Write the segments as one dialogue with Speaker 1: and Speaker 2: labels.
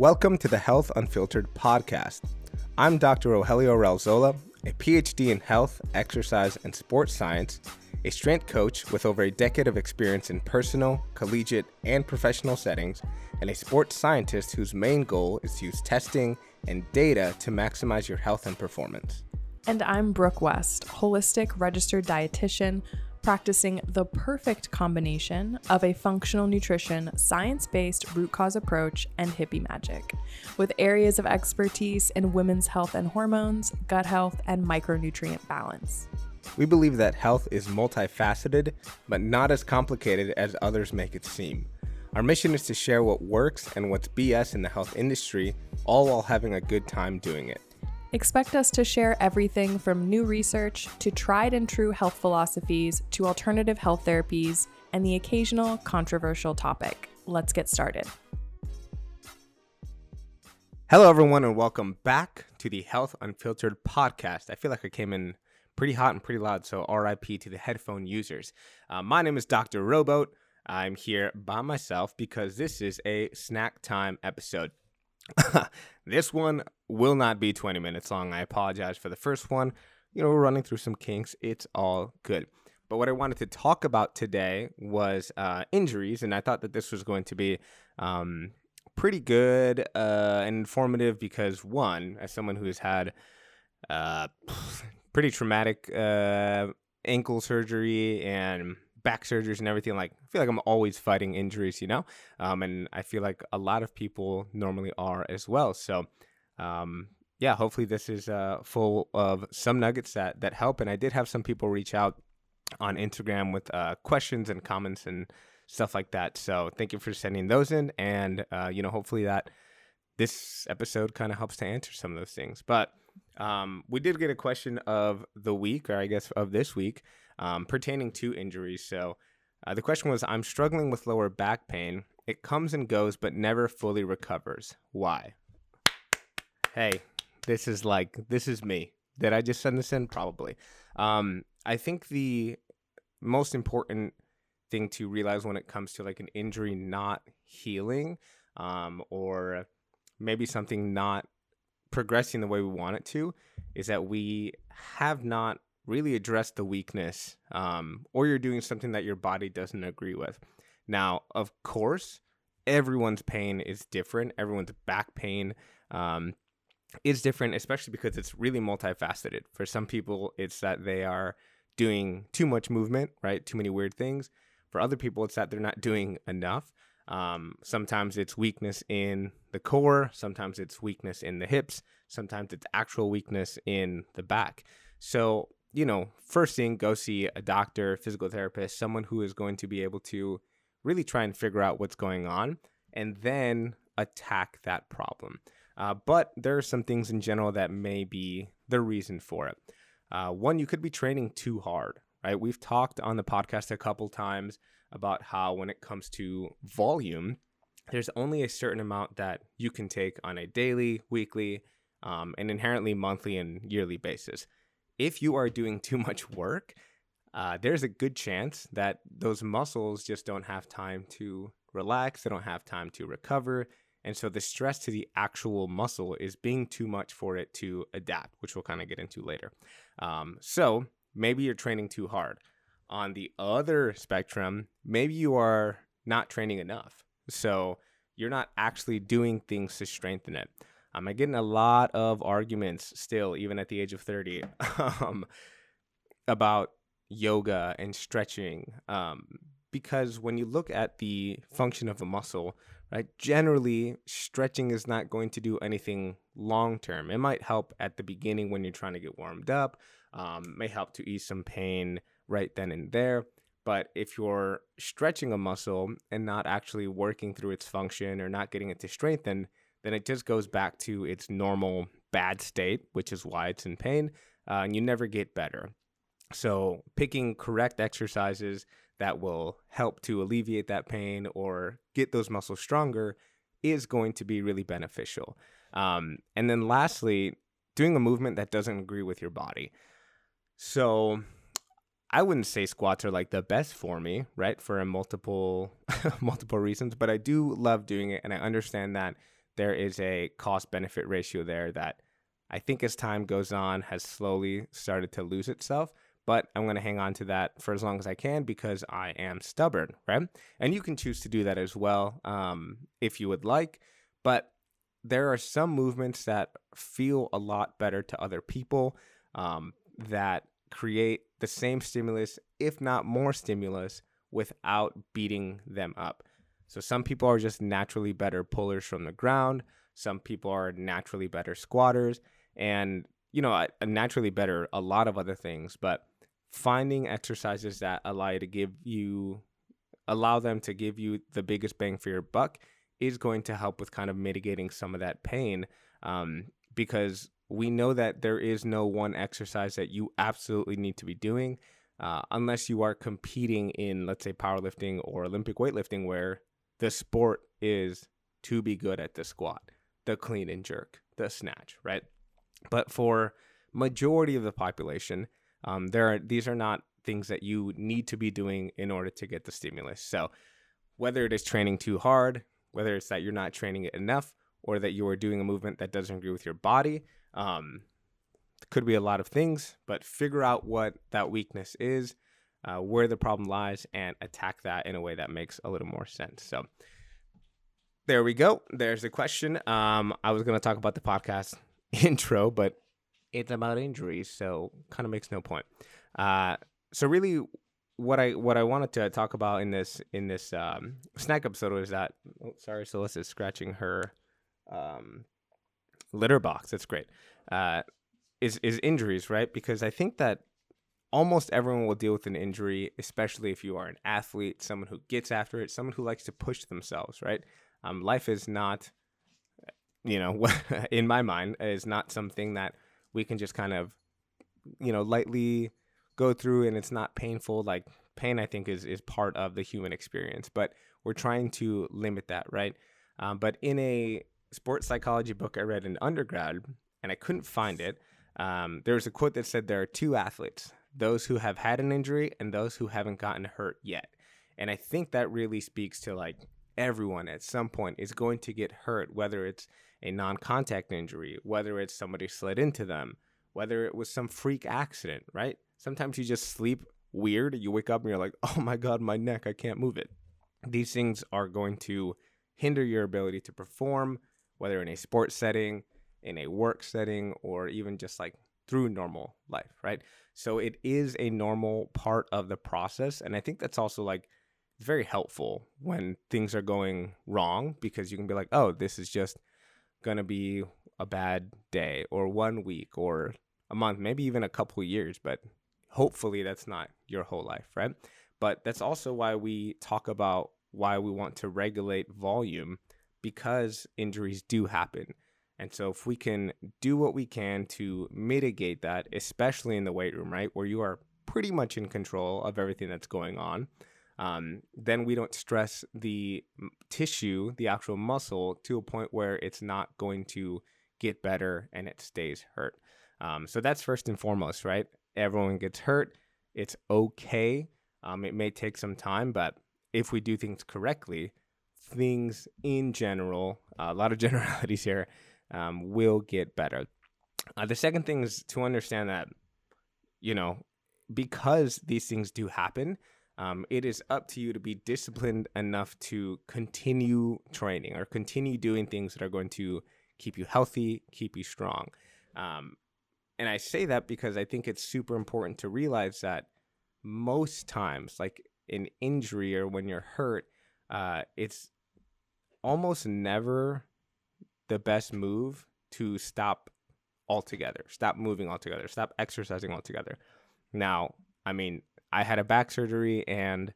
Speaker 1: Welcome to the Health Unfiltered podcast. I'm Dr. Rogelio Alzola, a PhD in health, exercise, and sports science, a strength coach with over a decade of experience in personal, collegiate, and professional settings, and a sports scientist whose main goal is to use testing and data to maximize your health and performance.
Speaker 2: And I'm Brooke West, holistic registered dietitian practicing the perfect combination of a functional nutrition, science based root cause approach, and hippie magic, with areas of expertise in women's health and hormones, gut health, and micronutrient balance.
Speaker 1: We believe that health is multifaceted, but not as complicated as others make it seem. Our mission is to share what works and what's BS in the health industry, all while having a good time doing it.
Speaker 2: Expect us to share everything from new research to tried and true health philosophies to alternative health therapies and the occasional controversial topic. Let's get started.
Speaker 1: Hello, everyone, and welcome back to the Health Unfiltered podcast. I feel like I came in pretty hot and pretty loud, so RIP to the headphone users. Uh, my name is Dr. Rowboat. I'm here by myself because this is a snack time episode. this one will not be 20 minutes long. I apologize for the first one. You know, we're running through some kinks. It's all good. But what I wanted to talk about today was uh, injuries, and I thought that this was going to be um, pretty good uh, and informative because, one, as someone who has had uh, pretty traumatic uh, ankle surgery and back surgeries and everything like i feel like i'm always fighting injuries you know? Um, and i feel like a lot of people normally are as well. So um, yeah hopefully this is uh, full of some nuggets that that help. And i did have some people reach out on instagram with uh, questions and comments and stuff like that. So thank you for sending those in. And uh, you know hopefully that this episode kind of helps to answer some of those things. But um, we did get a question of the week or i guess of this week um, pertaining to injuries. So uh, the question was I'm struggling with lower back pain. It comes and goes, but never fully recovers. Why? Hey, this is like, this is me. Did I just send this in? Probably. Um, I think the most important thing to realize when it comes to like an injury not healing um, or maybe something not progressing the way we want it to is that we have not really address the weakness um, or you're doing something that your body doesn't agree with. Now, of course, everyone's pain is different. Everyone's back pain um, is different, especially because it's really multifaceted. For some people, it's that they are doing too much movement, right? Too many weird things. For other people, it's that they're not doing enough. Um, sometimes it's weakness in the core, sometimes it's weakness in the hips, sometimes it's actual weakness in the back. So you know, first thing, go see a doctor, physical therapist, someone who is going to be able to really try and figure out what's going on and then attack that problem. Uh, but there are some things in general that may be the reason for it. Uh, one, you could be training too hard, right? We've talked on the podcast a couple times about how when it comes to volume, there's only a certain amount that you can take on a daily, weekly, um, and inherently monthly and yearly basis if you are doing too much work, uh, there's a good chance that those muscles just don't have time to relax, they don't have time to recover. And so the stress to the actual muscle is being too much for it to adapt, which we'll kind of get into later. Um, so maybe you're training too hard. On the other spectrum, maybe you are not training enough. So you're not actually doing things to strengthen it. I'm getting a lot of arguments still, even at the age of 30, um, about yoga and stretching. Um, because when you look at the function of a muscle, right, generally stretching is not going to do anything long term. It might help at the beginning when you're trying to get warmed up, um, may help to ease some pain right then and there. But if you're stretching a muscle and not actually working through its function or not getting it to strengthen, then it just goes back to its normal bad state, which is why it's in pain, uh, and you never get better. So, picking correct exercises that will help to alleviate that pain or get those muscles stronger is going to be really beneficial. Um, and then, lastly, doing a movement that doesn't agree with your body. So, I wouldn't say squats are like the best for me, right? For a multiple multiple reasons, but I do love doing it and I understand that there is a cost benefit ratio there that I think as time goes on has slowly started to lose itself. But I'm going to hang on to that for as long as I can because I am stubborn, right? And you can choose to do that as well um, if you would like. But there are some movements that feel a lot better to other people um, that create the same stimulus, if not more stimulus, without beating them up. So some people are just naturally better pullers from the ground. Some people are naturally better squatters, and you know, naturally better a lot of other things. But finding exercises that allow you to give you, allow them to give you the biggest bang for your buck is going to help with kind of mitigating some of that pain um, because we know that there is no one exercise that you absolutely need to be doing uh, unless you are competing in, let's say, powerlifting or Olympic weightlifting, where the sport is to be good at the squat, the clean and jerk, the snatch, right? But for majority of the population, um, there are these are not things that you need to be doing in order to get the stimulus. So whether it is training too hard, whether it's that you're not training it enough or that you are doing a movement that doesn't agree with your body. Um, could be a lot of things, but figure out what that weakness is, uh, where the problem lies, and attack that in a way that makes a little more sense. So there we go. There's the question. Um, I was going to talk about the podcast intro, but it's about injuries, so kind of makes no point. Uh, so really, what I what I wanted to talk about in this in this um, snack episode was that oh, sorry, Celeste is scratching her um, litter box. That's great. Uh, is is injuries, right? Because I think that almost everyone will deal with an injury, especially if you are an athlete, someone who gets after it, someone who likes to push themselves, right? Um, life is not, you know, in my mind, is not something that we can just kind of, you know, lightly go through and it's not painful like pain i think is is part of the human experience but we're trying to limit that right um, but in a sports psychology book i read in undergrad and i couldn't find it um, there was a quote that said there are two athletes those who have had an injury and those who haven't gotten hurt yet and i think that really speaks to like everyone at some point is going to get hurt whether it's a non-contact injury whether it's somebody slid into them whether it was some freak accident right Sometimes you just sleep weird. You wake up and you're like, oh my God, my neck, I can't move it. These things are going to hinder your ability to perform, whether in a sports setting, in a work setting, or even just like through normal life, right? So it is a normal part of the process. And I think that's also like very helpful when things are going wrong because you can be like, oh, this is just going to be a bad day or one week or a month, maybe even a couple years, but hopefully that's not your whole life, right? But that's also why we talk about why we want to regulate volume because injuries do happen. And so if we can do what we can to mitigate that, especially in the weight room, right, where you are pretty much in control of everything that's going on, um, then we don't stress the tissue, the actual muscle, to a point where it's not going to get better and it stays hurt. Um, so that's first and foremost, right? everyone gets hurt. It's okay. Um, it may take some time, but if we do things correctly, things in general, a lot of generalities here, um, will get better. Uh, the second thing is to understand that, you know, because these things do happen, um, it is up to you to be disciplined enough to continue training or continue doing things that are going to keep you healthy, keep you strong. Um, and I say that because I think it's super important to realize that most times, like an injury or when you're hurt, uh, it's almost never the best move to stop altogether, stop moving altogether, stop exercising altogether. Now, I mean, I had a back surgery and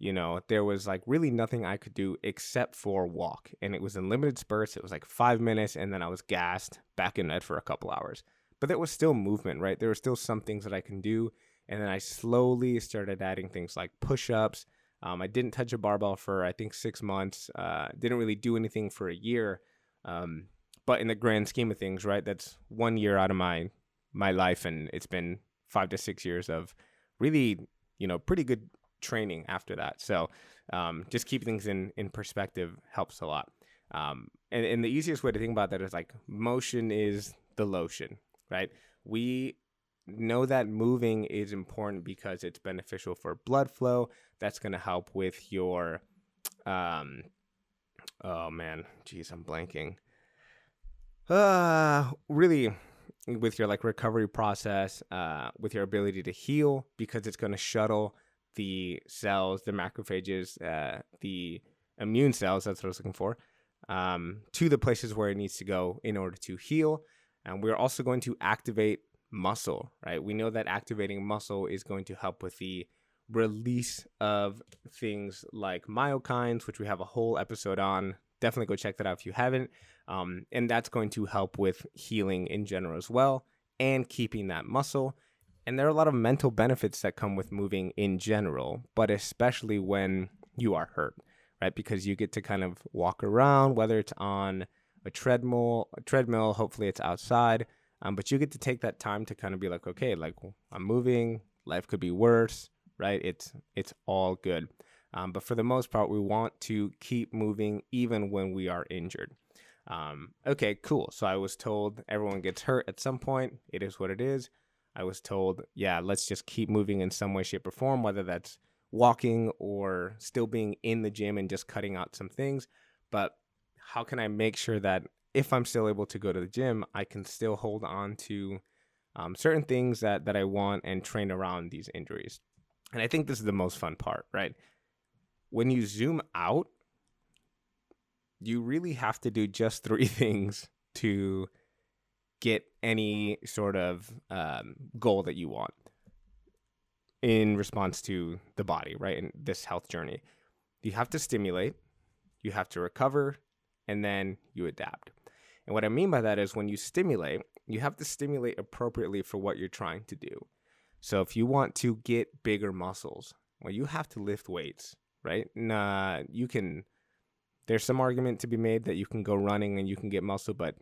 Speaker 1: you know, there was like really nothing I could do except for walk. And it was in limited spurts. It was like five minutes and then I was gassed back in bed for a couple hours but there was still movement, right? There were still some things that I can do. And then I slowly started adding things like push ups. Um, I didn't touch a barbell for, I think, six months. Uh, didn't really do anything for a year. Um, but in the grand scheme of things, right, that's one year out of my my life, and it's been five to six years of really, you know, pretty good training after that. So um, just keep things in in perspective helps a lot. Um, and, and the easiest way to think about that is like motion is the lotion, right? We know that moving is important because it's beneficial for blood flow. That's going to help with your, um, oh man, geez, I'm blanking. Uh, really, with your like recovery process, uh, with your ability to heal because it's going to shuttle the cells, the macrophages, uh, the immune cells. That's what I was looking for. Um, to the places where it needs to go in order to heal. And we're also going to activate muscle, right? We know that activating muscle is going to help with the release of things like myokines, which we have a whole episode on. Definitely go check that out if you haven't. Um, and that's going to help with healing in general as well and keeping that muscle. And there are a lot of mental benefits that come with moving in general, but especially when you are hurt, right? Because you get to kind of walk around, whether it's on a treadmill, a treadmill, hopefully it's outside, um, but you get to take that time to kind of be like, okay, like I'm moving, life could be worse, right? It's it's all good. Um, but for the most part, we want to keep moving even when we are injured. Um, okay, cool. So I was told everyone gets hurt at some point. It is what it is. I was told, yeah, let's just keep moving in some way, shape, or form, whether that's walking or still being in the gym and just cutting out some things. But how can I make sure that if I'm still able to go to the gym, I can still hold on to um, certain things that that I want and train around these injuries. And I think this is the most fun part, right? When you zoom out, you really have to do just three things to get any sort of um, goal that you want in response to the body, right? In this health journey, you have to stimulate, you have to recover, and then you adapt. And what I mean by that is when you stimulate, you have to stimulate appropriately for what you're trying to do. So if you want to get bigger muscles, well, you have to lift weights, right? Nah, you can there's some argument to be made that you can go running and you can get muscle, but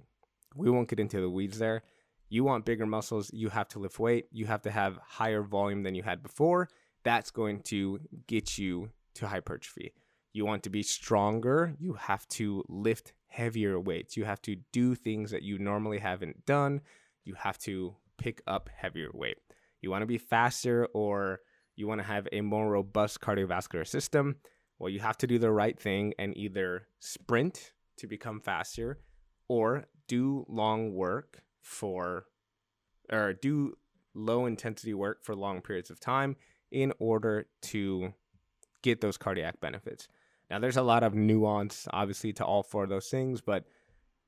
Speaker 1: we won't get into the weeds there. You want bigger muscles, you have to lift weight, you have to have higher volume than you had before. That's going to get you to hypertrophy. You want to be stronger, you have to lift heavier weights. You have to do things that you normally haven't done. You have to pick up heavier weight. You want to be faster or you want to have a more robust cardiovascular system well, you have to do the right thing and either sprint to become faster or do long work for, or do low intensity work for long periods of time in order to get those cardiac benefits. Now, there's a lot of nuance, obviously, to all four of those things, but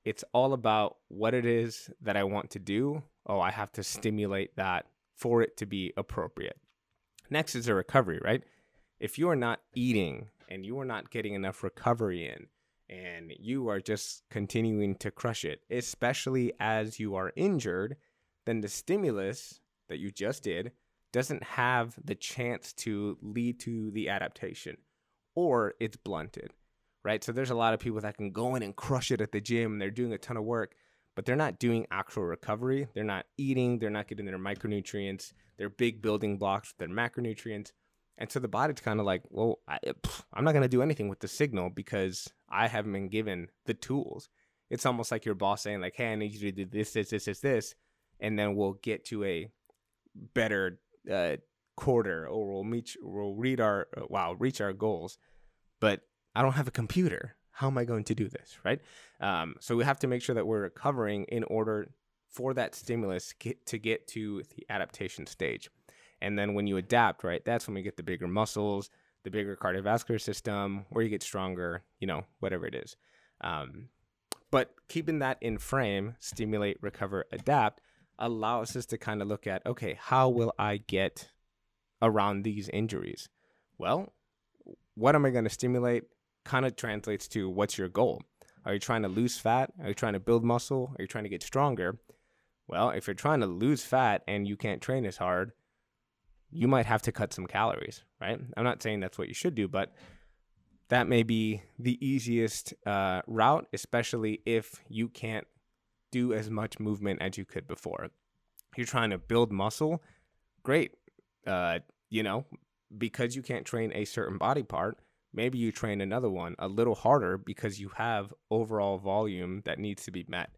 Speaker 1: it's all about what it is that I want to do. Oh, I have to stimulate that for it to be appropriate. Next is a recovery, right? If you are not eating and you are not getting enough recovery in and you are just continuing to crush it, especially as you are injured, then the stimulus that you just did doesn't have the chance to lead to the adaptation or it's blunted, right? So there's a lot of people that can go in and crush it at the gym. They're doing a ton of work, but they're not doing actual recovery. They're not eating, they're not getting their micronutrients, their big building blocks, their macronutrients. And so the body's kind of like, well, I, am not going to do anything with the signal because I haven't been given the tools. It's almost like your boss saying, like, hey, I need you to do this, this, this, this, this. And then we'll get to a better uh, quarter or we'll, meet, we'll read our, uh, wow, reach our goals. But I don't have a computer. How am I going to do this? Right. Um, so we have to make sure that we're recovering in order for that stimulus get, to get to the adaptation stage. And then when you adapt, right, that's when we get the bigger muscles, the bigger cardiovascular system, where you get stronger, you know, whatever it is. Um, but keeping that in frame, stimulate, recover, adapt, allows us to kind of look at okay, how will I get around these injuries? Well, what am I going to stimulate kind of translates to what's your goal? Are you trying to lose fat? Are you trying to build muscle? Are you trying to get stronger? Well, if you're trying to lose fat and you can't train as hard, you might have to cut some calories, right? I'm not saying that's what you should do, but that may be the easiest uh, route, especially if you can't do as much movement as you could before. You're trying to build muscle, great. Uh, you know, because you can't train a certain body part, maybe you train another one a little harder because you have overall volume that needs to be met.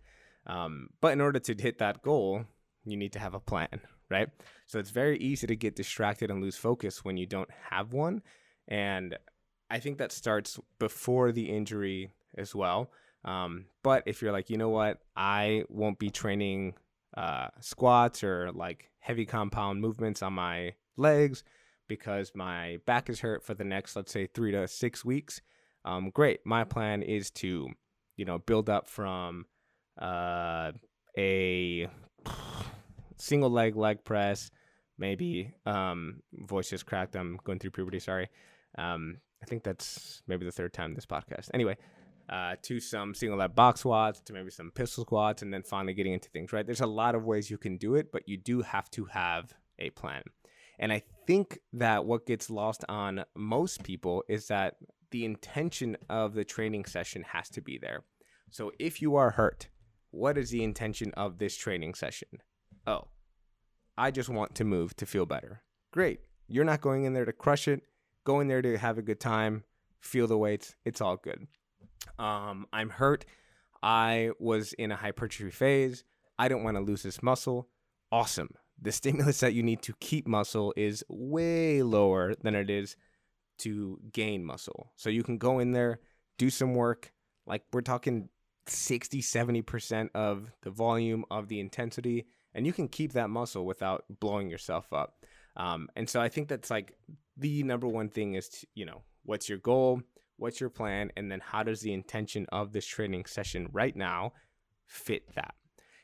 Speaker 1: Um, but in order to hit that goal, you need to have a plan, right? So it's very easy to get distracted and lose focus when you don't have one. And I think that starts before the injury as well. Um, but if you're like, you know what, I won't be training uh, squats or like heavy compound movements on my legs because my back is hurt for the next, let's say, three to six weeks. Um, great. My plan is to, you know, build up from uh, a single leg leg press, maybe. Um, voice just cracked. I'm going through puberty. Sorry. Um, I think that's maybe the third time this podcast. Anyway, uh, to some single leg box squats, to maybe some pistol squats, and then finally getting into things, right? There's a lot of ways you can do it, but you do have to have a plan. And I think that what gets lost on most people is that the intention of the training session has to be there. So if you are hurt, what is the intention of this training session? Oh, I just want to move to feel better. Great. You're not going in there to crush it. Go in there to have a good time, feel the weights. It's all good. Um, I'm hurt. I was in a hypertrophy phase. I don't want to lose this muscle. Awesome. The stimulus that you need to keep muscle is way lower than it is to gain muscle. So you can go in there, do some work. Like we're talking 60, 70% of the volume of the intensity, and you can keep that muscle without blowing yourself up. Um, and so I think that's like the number one thing is, to, you know, what's your goal? what's your plan, and then how does the intention of this training session right now fit that?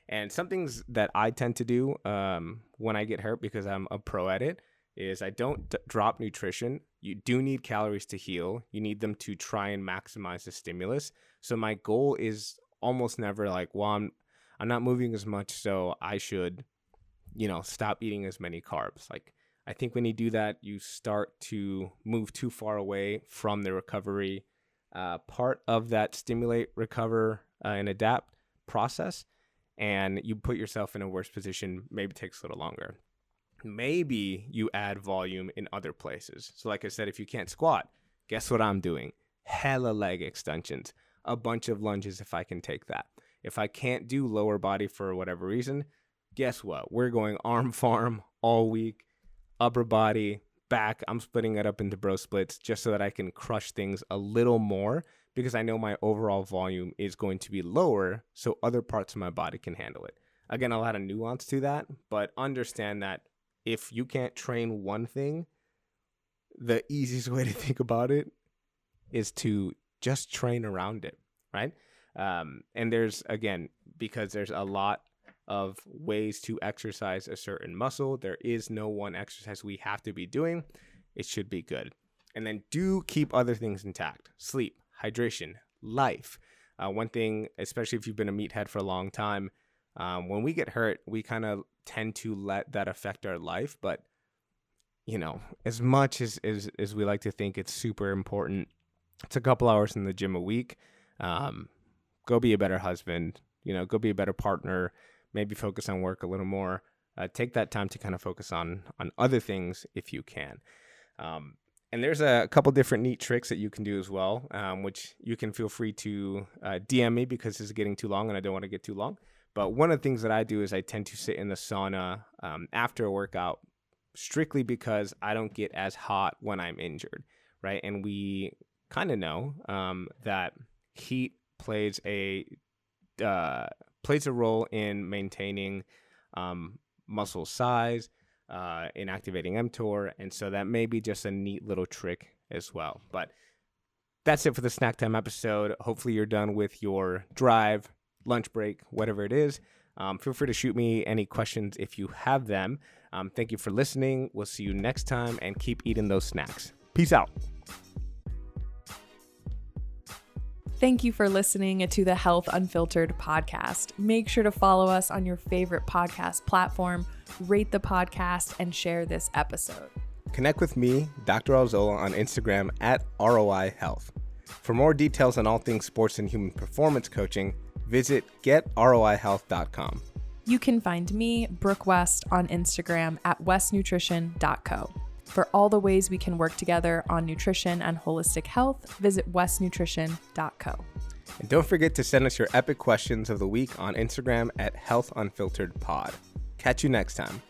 Speaker 1: And some things that I tend to do um, when I get hurt because I'm a pro at it is I don't d- drop nutrition. You do need calories to heal. You need them to try and maximize the stimulus. So my goal is almost never like, well, I'm I'm not moving as much, so I should, you know, stop eating as many carbs. Like I think when you do that, you start to move too far away from the recovery uh, part of that stimulate, recover, uh, and adapt process. And you put yourself in a worse position, maybe takes a little longer. Maybe you add volume in other places. So, like I said, if you can't squat, guess what I'm doing? Hella leg extensions, a bunch of lunges if I can take that. If I can't do lower body for whatever reason, guess what? We're going arm farm all week upper body, back. I'm splitting it up into bro splits just so that I can crush things a little more because I know my overall volume is going to be lower so other parts of my body can handle it. Again, a lot of nuance to that, but understand that if you can't train one thing, the easiest way to think about it is to just train around it, right? Um, and there's, again, because there's a lot of ways to exercise a certain muscle. There is no one exercise we have to be doing. It should be good. And then do keep other things intact sleep, hydration, life. Uh, one thing, especially if you've been a meathead for a long time, um, when we get hurt, we kind of tend to let that affect our life. But, you know, as much as, as, as we like to think it's super important, it's a couple hours in the gym a week. Um, go be a better husband, you know, go be a better partner maybe focus on work a little more. Uh, take that time to kind of focus on on other things if you can. Um, and there's a couple different neat tricks that you can do as well, um, which you can feel free to uh, DM me because this is getting too long and I don't want to get too long. But one of the things that I do is I tend to sit in the sauna um, after a workout strictly because I don't get as hot when I'm injured, right? And we kind of know um, that heat plays a uh, plays a role in maintaining um, muscle size, uh, in activating mTOR, and so that may be just a neat little trick as well. But that's it for the snack time episode. Hopefully, you're done with your drive, lunch break, whatever it is. Um, feel free to shoot me any questions if you have them. Um, thank you for listening. We'll see you next time and keep eating those snacks. Peace out.
Speaker 2: Thank you for listening to the Health Unfiltered podcast. Make sure to follow us on your favorite podcast platform, rate the podcast, and share this episode.
Speaker 1: Connect with me, Dr. Alzola, on Instagram at ROI Health. For more details on all things sports and human performance coaching, visit getroihealth.com.
Speaker 2: You can find me, Brooke West, on Instagram at westnutrition.co. For all the ways we can work together on nutrition and holistic health, visit westnutrition.co.
Speaker 1: And don't forget to send us your epic questions of the week on Instagram at Health Unfiltered Pod. Catch you next time.